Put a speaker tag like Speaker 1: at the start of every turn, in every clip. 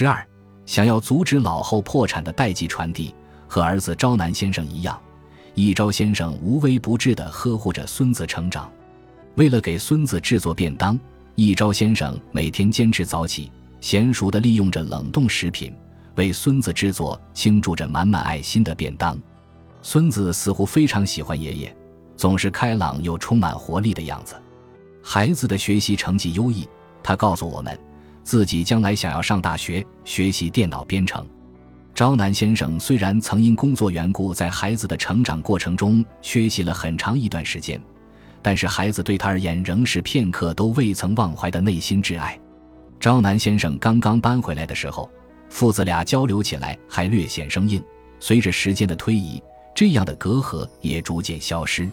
Speaker 1: 十二，想要阻止老后破产的代际传递，和儿子昭南先生一样，一昭先生无微不至地呵护着孙子成长。为了给孙子制作便当，一昭先生每天坚持早起，娴熟地利用着冷冻食品，为孙子制作倾注着满满爱心的便当。孙子似乎非常喜欢爷爷，总是开朗又充满活力的样子。孩子的学习成绩优异，他告诉我们，自己将来想要上大学学习电脑编程。昭南先生虽然曾因工作缘故在孩子的成长过程中缺席了很长一段时间，但是孩子对他而言仍是片刻都未曾忘怀的内心挚爱。昭南先生刚刚搬回来的时候，父子俩交流起来还略显生硬，随着时间的推移。这样的隔阂也逐渐消失。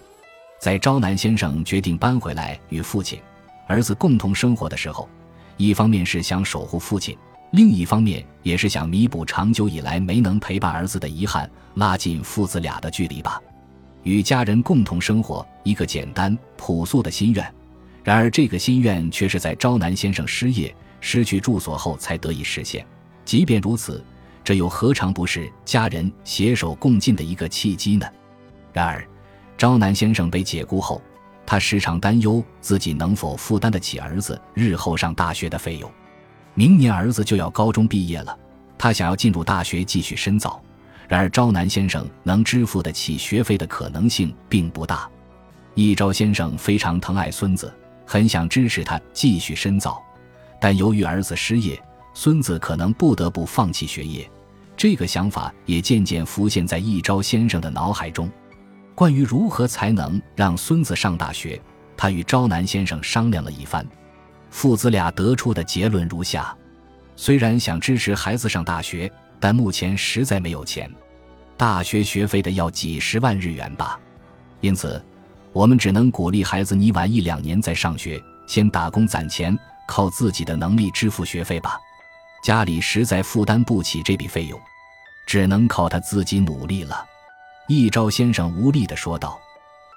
Speaker 1: 在昭南先生决定搬回来与父亲、儿子共同生活的时候，一方面是想守护父亲，另一方面也是想弥补长久以来没能陪伴儿子的遗憾，拉近父子俩的距离吧。与家人共同生活，一个简单朴素的心愿。然而，这个心愿却是在昭南先生失业、失去住所后才得以实现。即便如此。这又何尝不是家人携手共进的一个契机呢？然而，昭南先生被解雇后，他时常担忧自己能否负担得起儿子日后上大学的费用。明年儿子就要高中毕业了，他想要进入大学继续深造。然而，昭南先生能支付得起学费的可能性并不大。一昭先生非常疼爱孙子，很想支持他继续深造，但由于儿子失业，孙子可能不得不放弃学业。这个想法也渐渐浮现在一昭先生的脑海中。关于如何才能让孙子上大学，他与昭南先生商量了一番，父子俩得出的结论如下：虽然想支持孩子上大学，但目前实在没有钱，大学学费的要几十万日元吧。因此，我们只能鼓励孩子你晚一两年再上学，先打工攒钱，靠自己的能力支付学费吧。家里实在负担不起这笔费用，只能靠他自己努力了。一昭先生无力地说道：“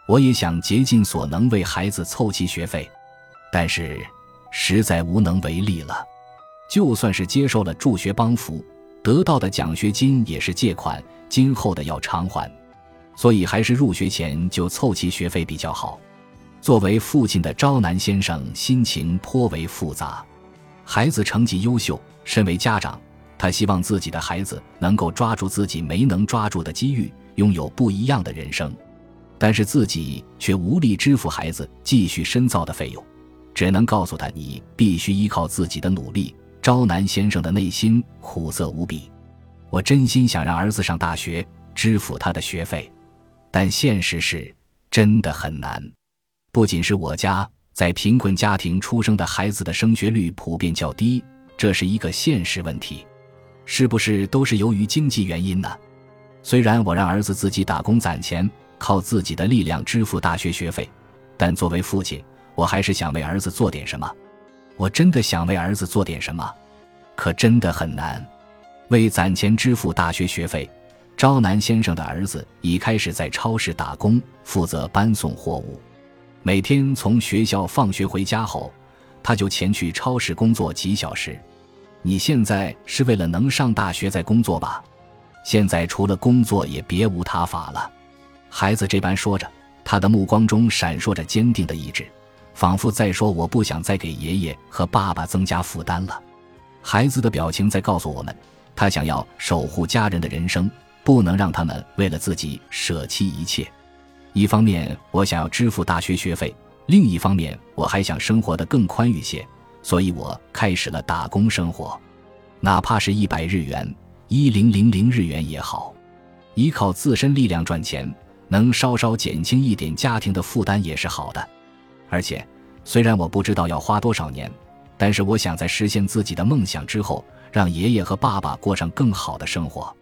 Speaker 1: 我也想竭尽所能为孩子凑齐学费，但是实在无能为力了。就算是接受了助学帮扶，得到的奖学金也是借款，今后的要偿还，所以还是入学前就凑齐学费比较好。”作为父亲的昭南先生心情颇为复杂。孩子成绩优秀。身为家长，他希望自己的孩子能够抓住自己没能抓住的机遇，拥有不一样的人生。但是自己却无力支付孩子继续深造的费用，只能告诉他：“你必须依靠自己的努力。”昭南先生的内心苦涩无比。我真心想让儿子上大学，支付他的学费，但现实是真的很难。不仅是我家，在贫困家庭出生的孩子的升学率普遍较低。这是一个现实问题，是不是都是由于经济原因呢？虽然我让儿子自己打工攒钱，靠自己的力量支付大学学费，但作为父亲，我还是想为儿子做点什么。我真的想为儿子做点什么，可真的很难。为攒钱支付大学学费，昭南先生的儿子已开始在超市打工，负责搬送货物。每天从学校放学回家后，他就前去超市工作几小时。你现在是为了能上大学在工作吧？现在除了工作也别无他法了。孩子这般说着，他的目光中闪烁着坚定的意志，仿佛在说：“我不想再给爷爷和爸爸增加负担了。”孩子的表情在告诉我们，他想要守护家人的人生，不能让他们为了自己舍弃一切。一方面，我想要支付大学学费；另一方面，我还想生活得更宽裕些。所以我开始了打工生活，哪怕是一百日元、一零零零日元也好，依靠自身力量赚钱，能稍稍减轻一点家庭的负担也是好的。而且，虽然我不知道要花多少年，但是我想在实现自己的梦想之后，让爷爷和爸爸过上更好的生活。